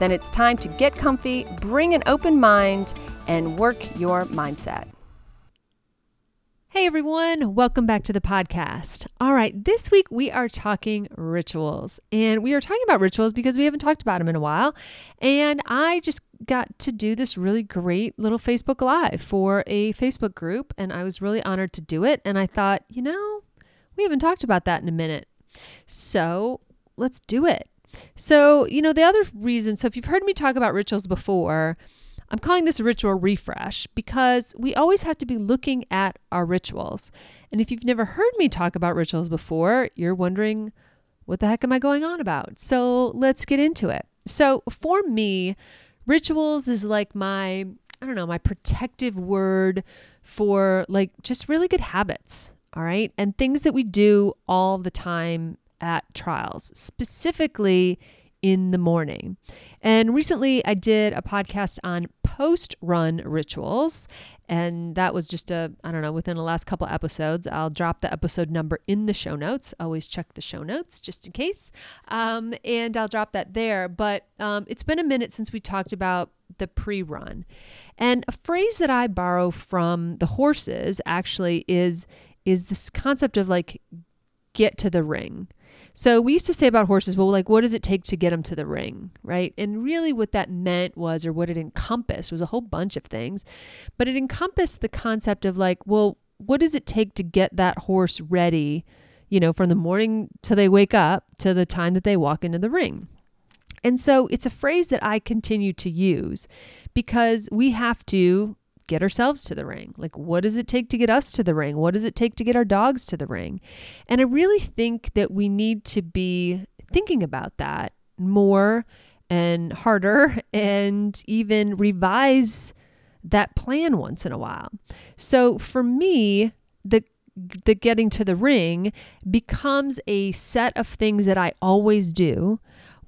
then it's time to get comfy, bring an open mind, and work your mindset. Hey everyone, welcome back to the podcast. All right, this week we are talking rituals. And we are talking about rituals because we haven't talked about them in a while. And I just got to do this really great little Facebook Live for a Facebook group. And I was really honored to do it. And I thought, you know, we haven't talked about that in a minute. So let's do it. So, you know, the other reason, so if you've heard me talk about rituals before, I'm calling this a ritual refresh because we always have to be looking at our rituals. And if you've never heard me talk about rituals before, you're wondering, what the heck am I going on about? So let's get into it. So for me, rituals is like my, I don't know, my protective word for like just really good habits. All right. And things that we do all the time at trials, specifically in the morning. And recently I did a podcast on post run rituals. And that was just a, I don't know, within the last couple episodes. I'll drop the episode number in the show notes. Always check the show notes just in case. Um, and I'll drop that there. But um, it's been a minute since we talked about the pre run. And a phrase that I borrow from the horses actually is is this concept of like get to the ring. So we used to say about horses, well, like, what does it take to get them to the ring, right? And really, what that meant was, or what it encompassed, was a whole bunch of things. But it encompassed the concept of, like, well, what does it take to get that horse ready, you know, from the morning till they wake up to the time that they walk into the ring? And so it's a phrase that I continue to use because we have to get ourselves to the ring. Like, what does it take to get us to the ring? What does it take to get our dogs to the ring? And I really think that we need to be thinking about that more and harder and even revise that plan once in a while. So for me, the the getting to the ring becomes a set of things that I always do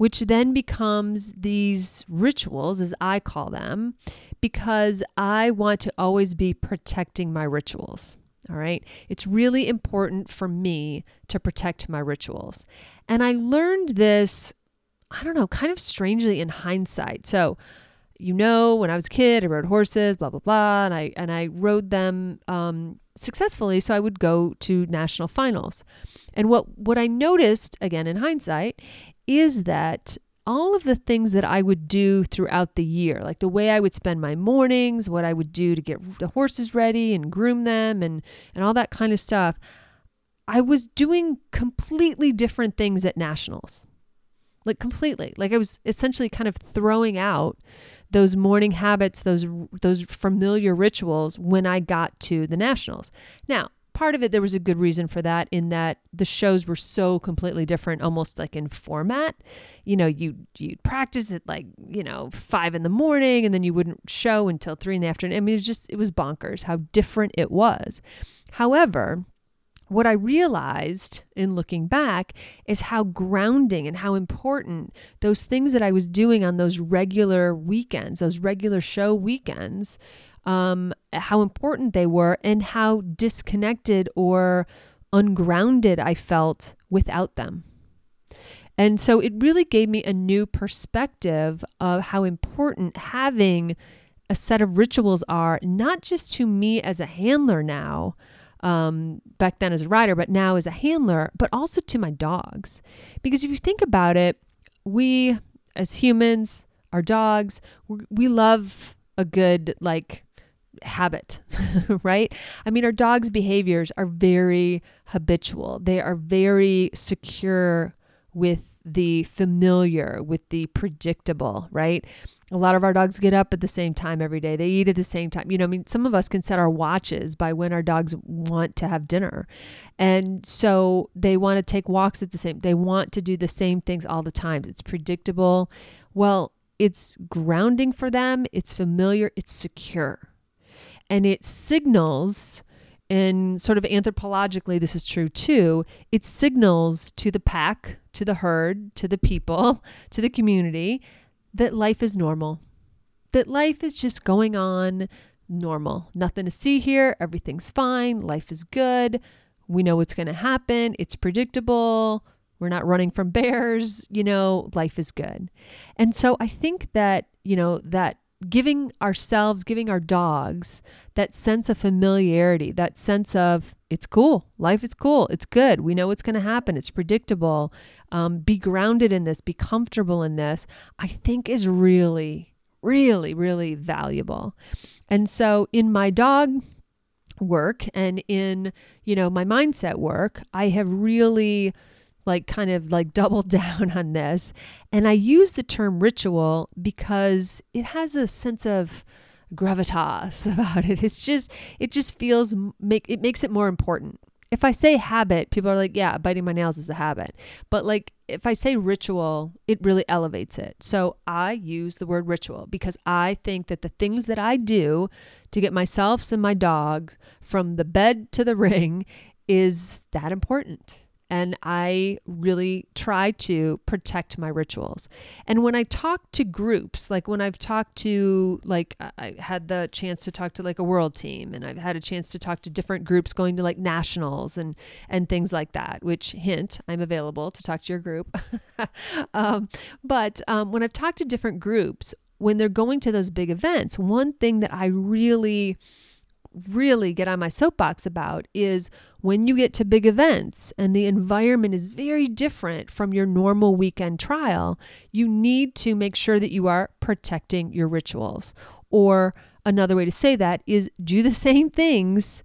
which then becomes these rituals, as I call them, because I want to always be protecting my rituals. All right. It's really important for me to protect my rituals. And I learned this, I don't know, kind of strangely in hindsight. So, you know, when I was a kid, I rode horses, blah blah blah, and I and I rode them um, successfully. So I would go to national finals. And what what I noticed again in hindsight is that all of the things that I would do throughout the year, like the way I would spend my mornings, what I would do to get the horses ready and groom them and and all that kind of stuff, I was doing completely different things at nationals. Like completely. Like I was essentially kind of throwing out those morning habits, those those familiar rituals when I got to the nationals. Now, part of it, there was a good reason for that in that the shows were so completely different, almost like in format. You know, you you'd practice at like you know five in the morning, and then you wouldn't show until three in the afternoon. I mean, it was just it was bonkers how different it was. However, what I realized in looking back is how grounding and how important those things that I was doing on those regular weekends, those regular show weekends, um, how important they were and how disconnected or ungrounded I felt without them. And so it really gave me a new perspective of how important having a set of rituals are, not just to me as a handler now, um, back then as a rider, but now as a handler, but also to my dogs. Because if you think about it, we as humans, our dogs, we love a good like habit, right? I mean, our dogs' behaviors are very habitual, they are very secure with the familiar, with the predictable, right? A lot of our dogs get up at the same time every day. They eat at the same time. You know, I mean, some of us can set our watches by when our dogs want to have dinner. And so they want to take walks at the same they want to do the same things all the time. It's predictable. Well, it's grounding for them, it's familiar, it's secure. And it signals, and sort of anthropologically, this is true too, it signals to the pack, to the herd, to the people, to the community that life is normal, that life is just going on normal. Nothing to see here. Everything's fine. Life is good. We know what's going to happen. It's predictable. We're not running from bears. You know, life is good. And so I think that, you know, that giving ourselves, giving our dogs that sense of familiarity, that sense of it's cool, life is cool, it's good, we know what's going to happen, it's predictable, um, be grounded in this, be comfortable in this, I think is really, really, really valuable. And so in my dog work and in, you know, my mindset work, I have really like kind of like doubled down on this. And I use the term ritual because it has a sense of gravitas about it. It's just it just feels make it makes it more important if I say habit, people are like, yeah, biting my nails is a habit. But like if I say ritual, it really elevates it. So I use the word ritual because I think that the things that I do to get myself and my dogs from the bed to the ring is that important and I really try to protect my rituals. And when I talk to groups, like when I've talked to, like, I had the chance to talk to like a world team, and I've had a chance to talk to different groups going to like nationals and and things like that. Which hint, I'm available to talk to your group. um, but um, when I've talked to different groups, when they're going to those big events, one thing that I really really get on my soapbox about is when you get to big events and the environment is very different from your normal weekend trial, you need to make sure that you are protecting your rituals. Or another way to say that is do the same things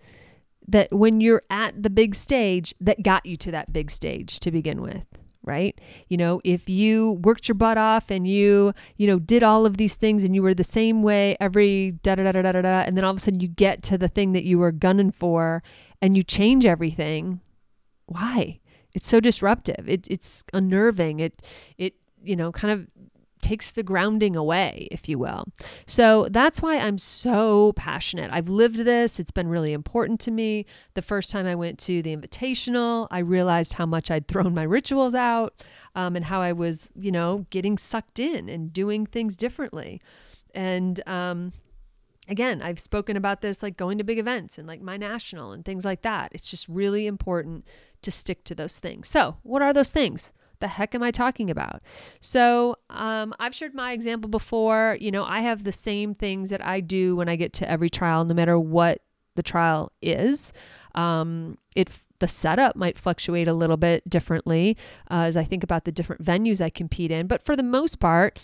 that when you're at the big stage that got you to that big stage to begin with right? You know, if you worked your butt off and you, you know, did all of these things and you were the same way every da da da da da da, and then all of a sudden you get to the thing that you were gunning for and you change everything, why? It's so disruptive. It, it's unnerving. It, it, you know, kind of takes the grounding away, if you will. So that's why I'm so passionate. I've lived this, it's been really important to me. The first time I went to the invitational, I realized how much I'd thrown my rituals out um, and how I was, you know, getting sucked in and doing things differently. And, um, again, I've spoken about this like going to big events and like my national and things like that. It's just really important to stick to those things. So, what are those things? The heck am I talking about? So, um, I've shared my example before. You know, I have the same things that I do when I get to every trial, no matter what the trial is. Um, it the setup might fluctuate a little bit differently uh, as I think about the different venues I compete in, but for the most part,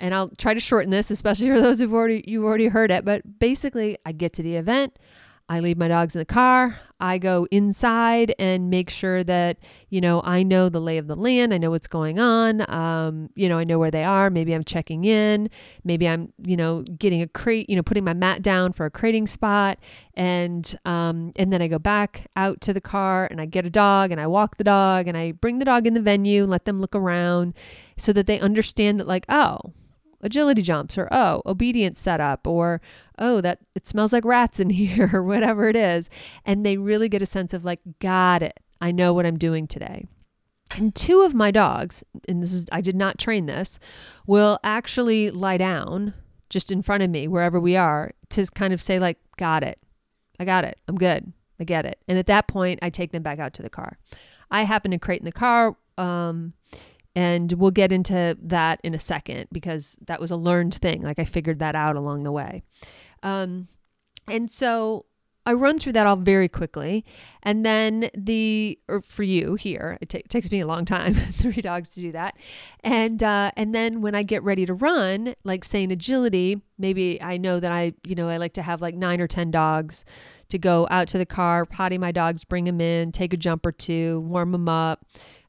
and I'll try to shorten this, especially for those who've already you've already heard it. But basically, I get to the event, I leave my dogs in the car. I go inside and make sure that, you know, I know the lay of the land. I know what's going on. Um, you know, I know where they are. Maybe I'm checking in. Maybe I'm, you know, getting a crate, you know, putting my mat down for a crating spot. And, um, and then I go back out to the car and I get a dog and I walk the dog and I bring the dog in the venue and let them look around so that they understand that, like, oh, agility jumps or oh obedience setup or oh that it smells like rats in here or whatever it is. And they really get a sense of like got it. I know what i'm doing today. And two of my dogs and this is i did not train this will actually lie down just in front of me wherever we are to kind of say like got it. I got it. I'm good. I get it. And at that point i take them back out to the car. I happen to crate in the car um, and we'll get into that in a second because that was a learned thing. Like I figured that out along the way. Um, and so I run through that all very quickly. And then the, or for you here, it t- takes me a long time, three dogs to do that. And, uh, and then when I get ready to run, like say in agility, maybe I know that I, you know, I like to have like nine or 10 dogs to go out to the car, potty my dogs, bring them in, take a jump or two, warm them up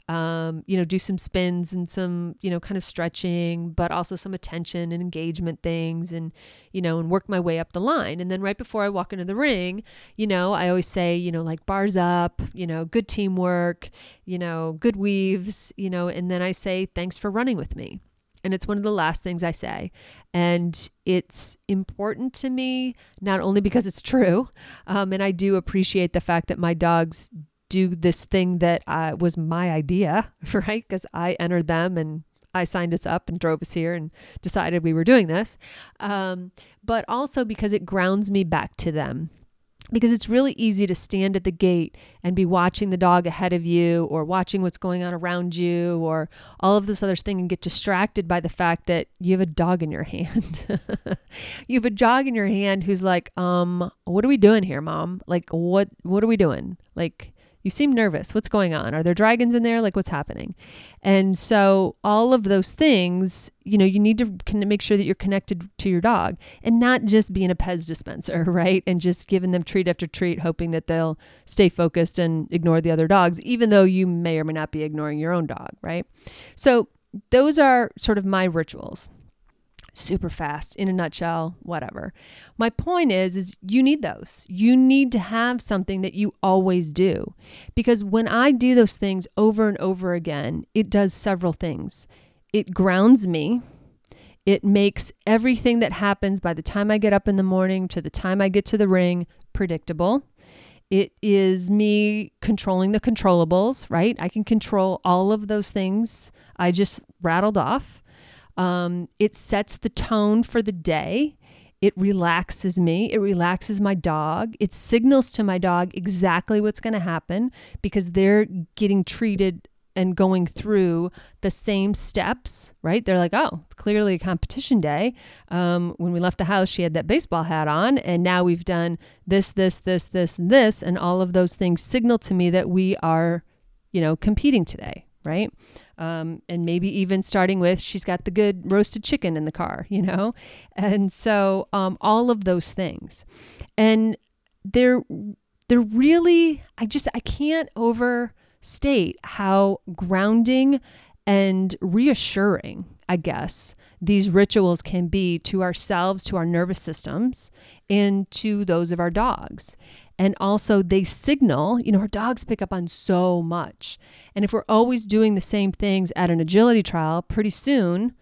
um, you know, do some spins and some, you know, kind of stretching, but also some attention and engagement things and, you know, and work my way up the line. And then right before I walk into the ring, you know, I always say, you know, like bars up, you know, good teamwork, you know, good weaves, you know, and then I say, thanks for running with me. And it's one of the last things I say. And it's important to me, not only because it's true, um, and I do appreciate the fact that my dogs do this thing that uh, was my idea, right? Because I entered them and I signed us up and drove us here and decided we were doing this. Um, but also because it grounds me back to them because it's really easy to stand at the gate and be watching the dog ahead of you or watching what's going on around you or all of this other thing and get distracted by the fact that you have a dog in your hand. you have a dog in your hand who's like, um, what are we doing here, mom? Like what what are we doing? Like you seem nervous. What's going on? Are there dragons in there? Like, what's happening? And so, all of those things, you know, you need to make sure that you're connected to your dog and not just being a Pez dispenser, right? And just giving them treat after treat, hoping that they'll stay focused and ignore the other dogs, even though you may or may not be ignoring your own dog, right? So, those are sort of my rituals super fast in a nutshell whatever. My point is is you need those. You need to have something that you always do. Because when i do those things over and over again it does several things. It grounds me. It makes everything that happens by the time i get up in the morning to the time i get to the ring predictable. It is me controlling the controllables, right? I can control all of those things. I just rattled off. Um, it sets the tone for the day. It relaxes me. It relaxes my dog. It signals to my dog exactly what's going to happen because they're getting treated and going through the same steps, right? They're like, oh, it's clearly a competition day. Um, when we left the house, she had that baseball hat on, and now we've done this, this, this, this, and this, and all of those things signal to me that we are, you know, competing today, right? Um, and maybe even starting with she's got the good roasted chicken in the car, you know? And so um, all of those things. And they're they're really I just I can't overstate how grounding and reassuring, I guess, these rituals can be to ourselves, to our nervous systems, and to those of our dogs. And also, they signal, you know, our dogs pick up on so much. And if we're always doing the same things at an agility trial, pretty soon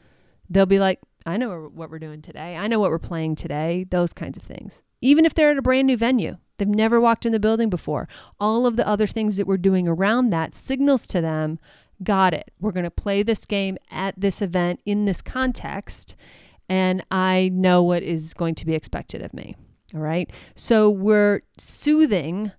they'll be like, I know what we're doing today. I know what we're playing today, those kinds of things. Even if they're at a brand new venue, they've never walked in the building before. All of the other things that we're doing around that signals to them, got it. We're going to play this game at this event in this context, and I know what is going to be expected of me. All right. So we're soothing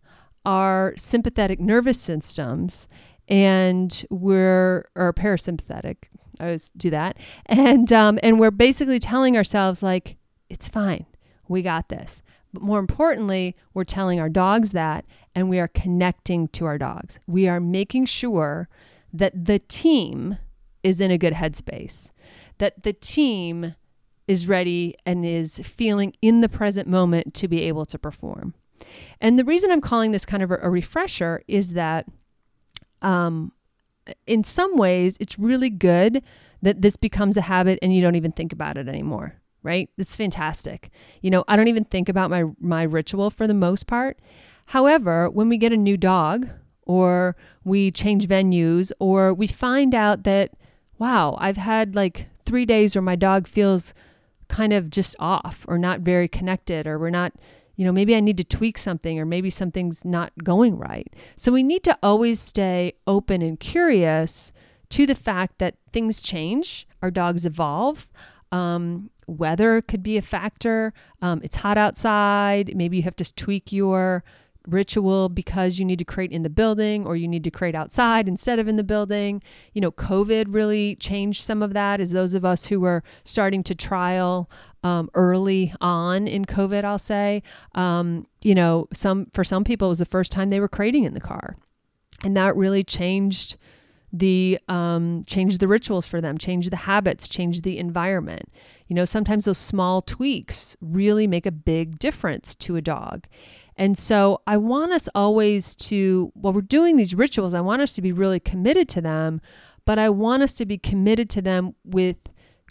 our sympathetic nervous systems and we're or parasympathetic. I always do that. And um, and we're basically telling ourselves like it's fine. We got this. But more importantly, we're telling our dogs that and we are connecting to our dogs. We are making sure that the team is in a good headspace. That the team is ready and is feeling in the present moment to be able to perform. And the reason I'm calling this kind of a, a refresher is that um, in some ways, it's really good that this becomes a habit and you don't even think about it anymore, right? It's fantastic. You know, I don't even think about my, my ritual for the most part. However, when we get a new dog or we change venues or we find out that, wow, I've had like three days where my dog feels kind of just off or not very connected or we're not you know maybe i need to tweak something or maybe something's not going right. So we need to always stay open and curious to the fact that things change our dogs evolve um, weather could be a factor um, it's hot outside maybe you have to tweak your ritual because you need to create in the building or you need to create outside instead of in the building. You know, COVID really changed some of that as those of us who were starting to trial um, early on in COVID, I'll say, um, you know, some for some people it was the first time they were creating in the car. And that really changed the um, change the rituals for them, change the habits, change the environment. You know, sometimes those small tweaks really make a big difference to a dog. And so I want us always to, while we're doing these rituals, I want us to be really committed to them, but I want us to be committed to them with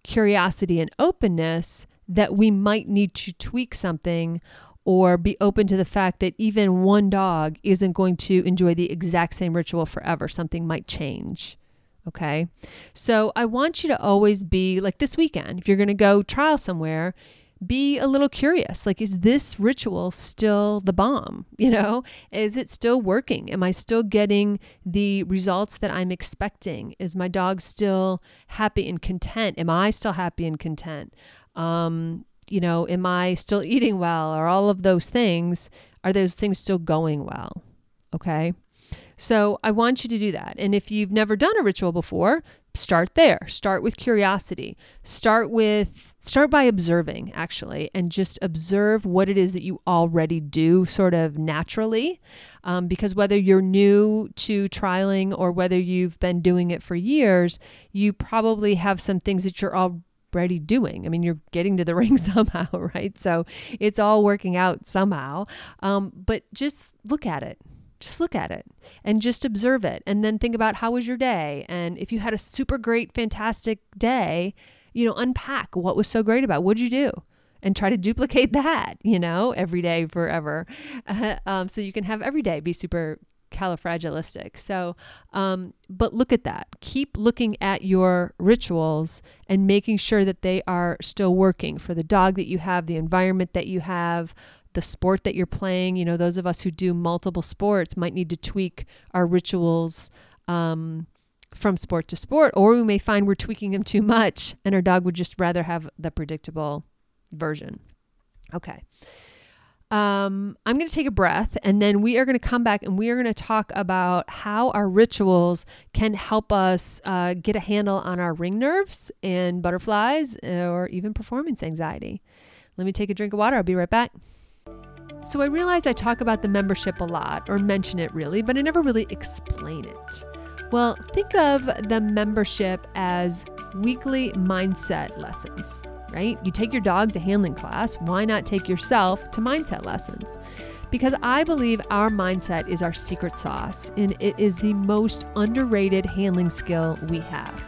curiosity and openness that we might need to tweak something or be open to the fact that even one dog isn't going to enjoy the exact same ritual forever. Something might change. Okay. So I want you to always be like this weekend, if you're going to go trial somewhere, be a little curious. Like, is this ritual still the bomb? You know, is it still working? Am I still getting the results that I'm expecting? Is my dog still happy and content? Am I still happy and content? Um, you know, am I still eating well? Are all of those things, are those things still going well? Okay. So I want you to do that. And if you've never done a ritual before, start there. Start with curiosity. Start with start by observing actually and just observe what it is that you already do sort of naturally. Um, because whether you're new to trialing or whether you've been doing it for years, you probably have some things that you're already doing. I mean, you're getting to the ring somehow, right? So it's all working out somehow. Um, but just look at it just look at it and just observe it and then think about how was your day. And if you had a super great fantastic day you know unpack what was so great about what'd you do? And try to duplicate that you know every day forever. Um, so you can have every day be super califragilistic. So um, but look at that. Keep looking at your rituals and making sure that they are still working for the dog that you have the environment that you have the sport that you're playing. You know, those of us who do multiple sports might need to tweak our rituals um, from sport to sport, or we may find we're tweaking them too much and our dog would just rather have the predictable version. Okay. Um, I'm going to take a breath and then we are going to come back and we are going to talk about how our rituals can help us uh, get a handle on our ring nerves and butterflies or even performance anxiety. Let me take a drink of water. I'll be right back. So I realize I talk about the membership a lot, or mention it really, but I never really explain it. Well, think of the membership as weekly mindset lessons, right? You take your dog to handling class, why not take yourself to mindset lessons? Because I believe our mindset is our secret sauce and it is the most underrated handling skill we have.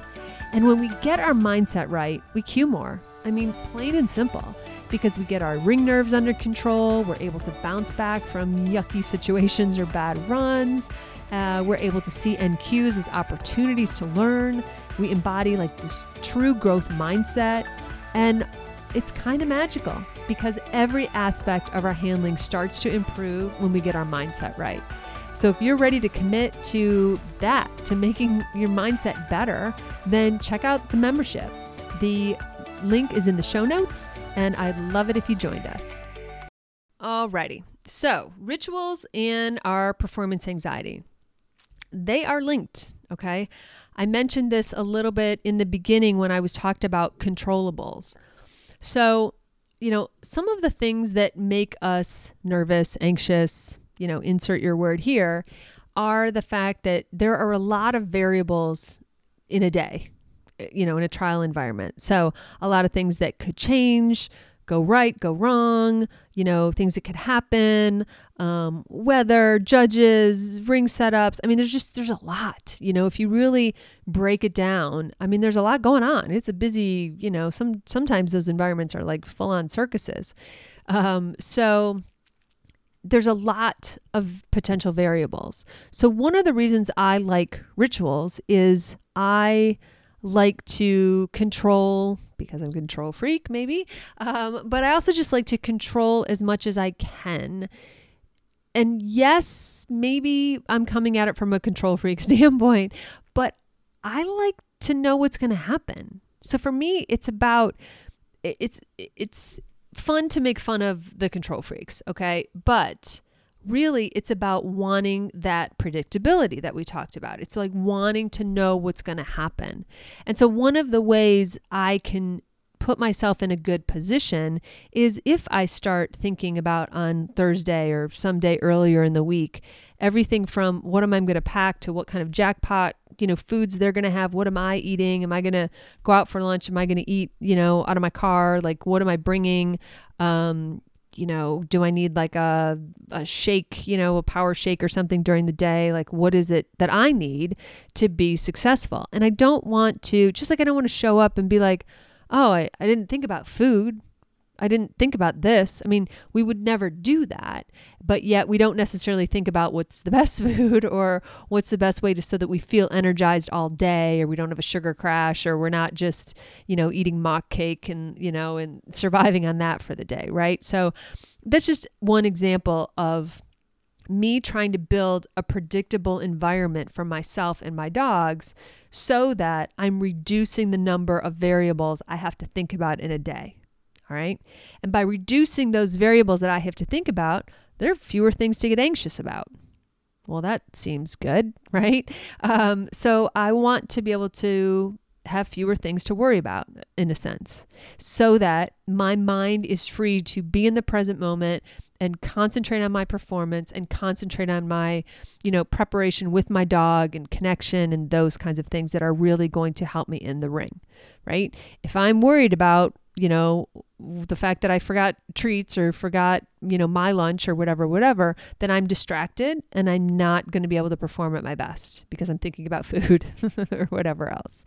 And when we get our mindset right, we Q more. I mean, plain and simple because we get our ring nerves under control. We're able to bounce back from yucky situations or bad runs. Uh, we're able to see NQs as opportunities to learn. We embody like this true growth mindset. And it's kind of magical because every aspect of our handling starts to improve when we get our mindset right. So if you're ready to commit to that, to making your mindset better, then check out the membership. The Link is in the show notes, and I'd love it if you joined us. Alrighty, so rituals and our performance anxiety. They are linked, okay? I mentioned this a little bit in the beginning when I was talked about controllables. So, you know, some of the things that make us nervous, anxious, you know, insert your word here, are the fact that there are a lot of variables in a day, you know, in a trial environment. So a lot of things that could change, go right, go wrong, you know, things that could happen, um, weather, judges, ring setups. I mean, there's just, there's a lot, you know, if you really break it down, I mean, there's a lot going on. It's a busy, you know, some, sometimes those environments are like full on circuses. Um, so, there's a lot of potential variables. So, one of the reasons I like rituals is I like to control because I'm control freak, maybe. Um, but I also just like to control as much as I can. And yes, maybe I'm coming at it from a control freak standpoint, but I like to know what's going to happen. So for me, it's about it's it's fun to make fun of the control freaks, okay? But really it's about wanting that predictability that we talked about. It's like wanting to know what's going to happen. And so, one of the ways I can put myself in a good position is if I start thinking about on Thursday or some day earlier in the week, everything from what am I going to pack to what kind of jackpot, you know, foods they're going to have, what am I eating? Am I going to go out for lunch? Am I going to eat, you know, out of my car? Like what am I bringing? Um, you know, do I need like a, a shake, you know, a power shake or something during the day? Like, what is it that I need to be successful? And I don't want to, just like I don't want to show up and be like, oh, I, I didn't think about food. I didn't think about this. I mean, we would never do that, but yet we don't necessarily think about what's the best food or what's the best way to so that we feel energized all day or we don't have a sugar crash or we're not just, you know, eating mock cake and, you know, and surviving on that for the day, right? So that's just one example of me trying to build a predictable environment for myself and my dogs so that I'm reducing the number of variables I have to think about in a day. All right. And by reducing those variables that I have to think about, there are fewer things to get anxious about. Well, that seems good, right? Um, so I want to be able to have fewer things to worry about in a sense so that my mind is free to be in the present moment and concentrate on my performance and concentrate on my, you know, preparation with my dog and connection and those kinds of things that are really going to help me in the ring, right? If I'm worried about, you know, the fact that I forgot treats or forgot, you know, my lunch or whatever, whatever, then I'm distracted and I'm not going to be able to perform at my best because I'm thinking about food or whatever else.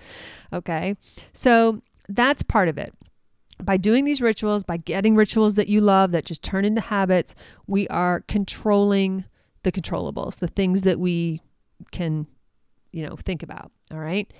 Okay. So that's part of it by doing these rituals, by getting rituals that you love that just turn into habits, we are controlling the controllables, the things that we can, you know, think about. All right.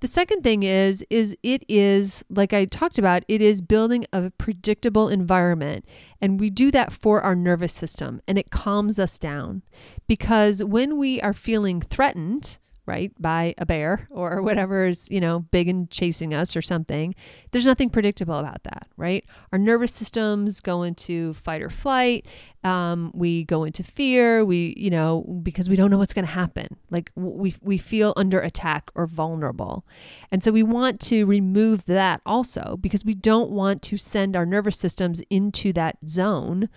The second thing is is it is like I talked about, it is building a predictable environment and we do that for our nervous system and it calms us down because when we are feeling threatened, right, by a bear or whatever is, you know, big and chasing us or something, there's nothing predictable about that, right? Our nervous systems go into fight or flight. Um, we go into fear. We, you know, because we don't know what's going to happen. Like we, we feel under attack or vulnerable. And so we want to remove that also because we don't want to send our nervous systems into that zone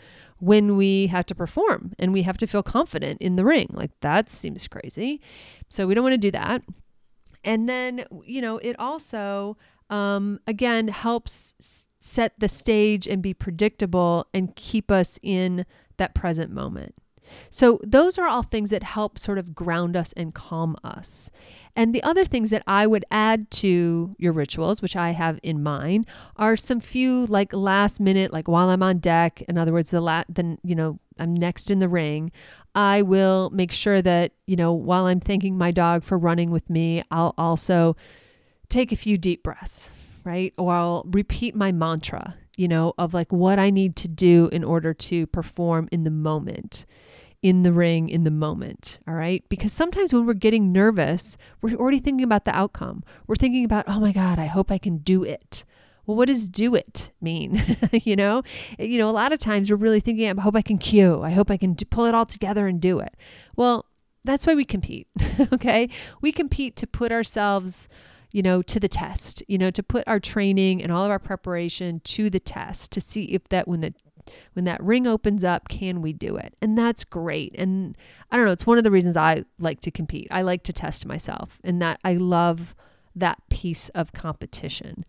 when we have to perform and we have to feel confident in the ring. Like that seems crazy. So we don't want to do that. And then, you know, it also, um, again, helps set the stage and be predictable and keep us in that present moment. So, those are all things that help sort of ground us and calm us. And the other things that I would add to your rituals, which I have in mind, are some few like last minute, like while I'm on deck. In other words, the la- then you know I'm next in the ring. I will make sure that you know while I'm thanking my dog for running with me, I'll also take a few deep breaths, right? Or I'll repeat my mantra, you know, of like what I need to do in order to perform in the moment in the ring in the moment. All right. Because sometimes when we're getting nervous, we're already thinking about the outcome. We're thinking about, oh my God, I hope I can do it. Well, what does do it mean? you know, you know, a lot of times we're really thinking, I hope I can Q. I hope I can pull it all together and do it. Well, that's why we compete. okay. We compete to put ourselves, you know, to the test, you know, to put our training and all of our preparation to the test to see if that when the when that ring opens up, can we do it? And that's great. And I don't know, it's one of the reasons I like to compete. I like to test myself and that I love that piece of competition.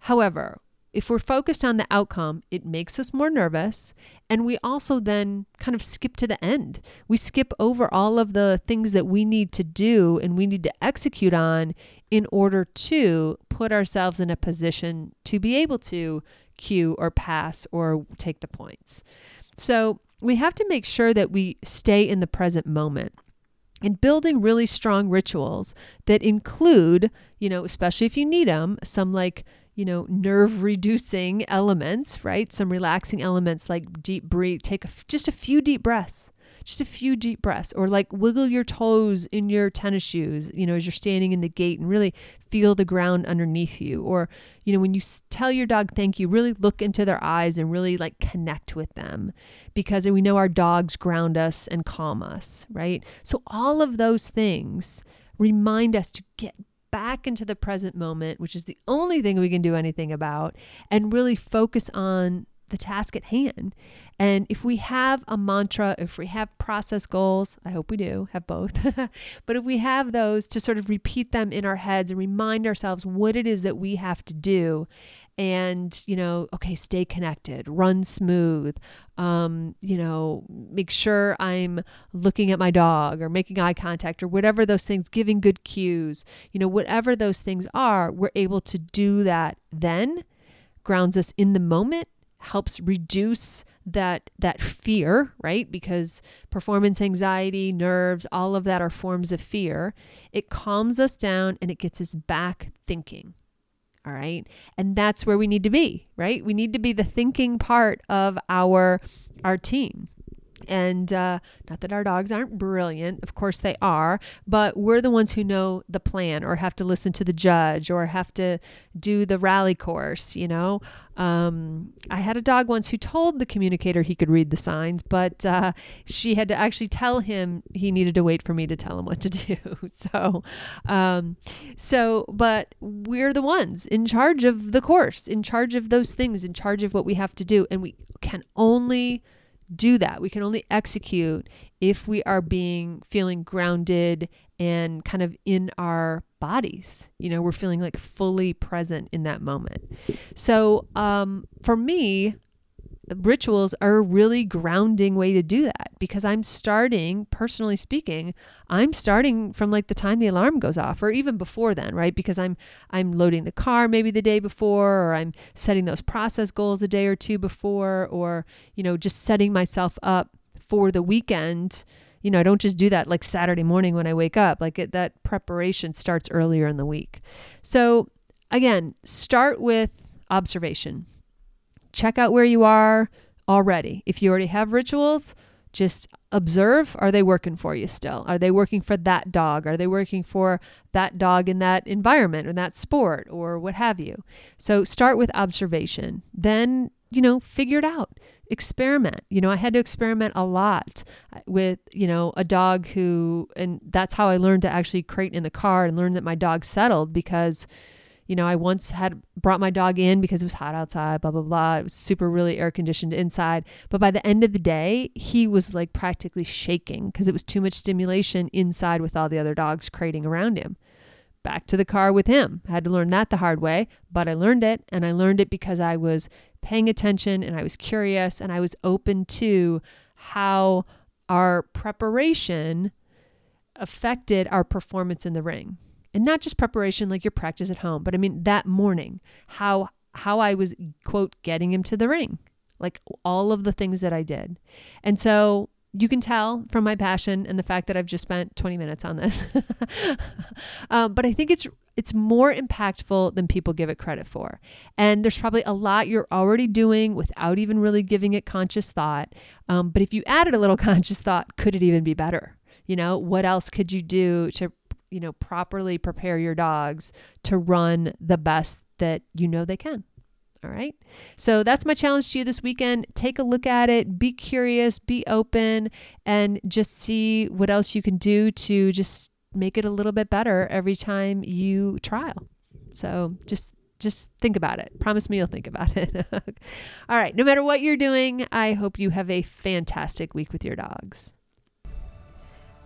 However, if we're focused on the outcome, it makes us more nervous. And we also then kind of skip to the end. We skip over all of the things that we need to do and we need to execute on in order to put ourselves in a position to be able to Q or pass or take the points. So we have to make sure that we stay in the present moment and building really strong rituals that include, you know, especially if you need them, some like, you know, nerve reducing elements, right? Some relaxing elements like deep breathe, take just a few deep breaths just a few deep breaths or like wiggle your toes in your tennis shoes, you know, as you're standing in the gate and really feel the ground underneath you. Or, you know, when you tell your dog thank you, really look into their eyes and really like connect with them because we know our dogs ground us and calm us, right? So, all of those things remind us to get back into the present moment, which is the only thing we can do anything about, and really focus on the task at hand. And if we have a mantra, if we have process goals, I hope we do have both, but if we have those to sort of repeat them in our heads and remind ourselves what it is that we have to do and you know okay stay connected run smooth um, you know make sure i'm looking at my dog or making eye contact or whatever those things giving good cues you know whatever those things are we're able to do that then grounds us in the moment helps reduce that that fear, right? Because performance anxiety, nerves, all of that are forms of fear. It calms us down and it gets us back thinking. All right? And that's where we need to be, right? We need to be the thinking part of our our team. And uh, not that our dogs aren't brilliant, of course they are, but we're the ones who know the plan or have to listen to the judge or have to do the rally course, you know. Um, I had a dog once who told the communicator he could read the signs, but uh, she had to actually tell him he needed to wait for me to tell him what to do. so, um, so, but we're the ones in charge of the course, in charge of those things, in charge of what we have to do, and we can only do that. We can only execute if we are being feeling grounded and kind of in our bodies. You know, we're feeling like fully present in that moment. So, um, for me, rituals are a really grounding way to do that because I'm starting, personally speaking, I'm starting from like the time the alarm goes off or even before then, right? Because I'm I'm loading the car maybe the day before or I'm setting those process goals a day or two before or, you know, just setting myself up for the weekend. You know, I don't just do that like Saturday morning when I wake up. Like it, that preparation starts earlier in the week. So, again, start with observation check out where you are already. If you already have rituals, just observe are they working for you still? Are they working for that dog? Are they working for that dog in that environment or that sport or what have you? So start with observation. Then, you know, figure it out. Experiment. You know, I had to experiment a lot uh, with, you know, a dog who, and that's how I learned to actually crate in the car and learn that my dog settled because you know, I once had brought my dog in because it was hot outside, blah, blah, blah. It was super, really air conditioned inside. But by the end of the day, he was like practically shaking because it was too much stimulation inside with all the other dogs crating around him. Back to the car with him. I had to learn that the hard way, but I learned it. And I learned it because I was paying attention and I was curious and I was open to how our preparation affected our performance in the ring and not just preparation like your practice at home, but I mean that morning, how how I was quote getting him to the ring, like all of the things that I did. And so you can tell from my passion and the fact that I've just spent 20 minutes on this. um, but I think it's it's more impactful than people give it credit for. And there's probably a lot you're already doing without even really giving it conscious thought. Um, but if you added a little conscious thought, could it even be better? You know, what else could you do to you know, properly prepare your dogs to run the best that you know they can. All right. So that's my challenge to you this weekend. Take a look at it, be curious, be open, and just see what else you can do to just make it a little bit better every time you trial. So just just think about it. Promise me you'll think about it. All right. No matter what you're doing, I hope you have a fantastic week with your dogs.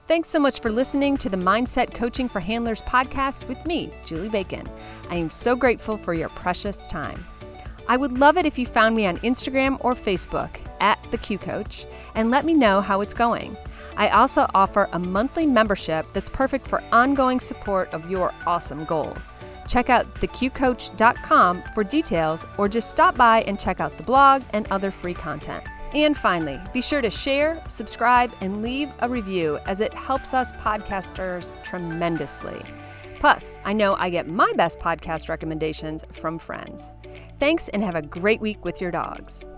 Thanks so much for listening to the Mindset Coaching for Handlers podcast with me, Julie Bacon. I am so grateful for your precious time. I would love it if you found me on Instagram or Facebook at the Q Coach and let me know how it's going. I also offer a monthly membership that's perfect for ongoing support of your awesome goals. Check out theqcoach.com for details or just stop by and check out the blog and other free content. And finally, be sure to share, subscribe, and leave a review as it helps us podcasters tremendously. Plus, I know I get my best podcast recommendations from friends. Thanks and have a great week with your dogs.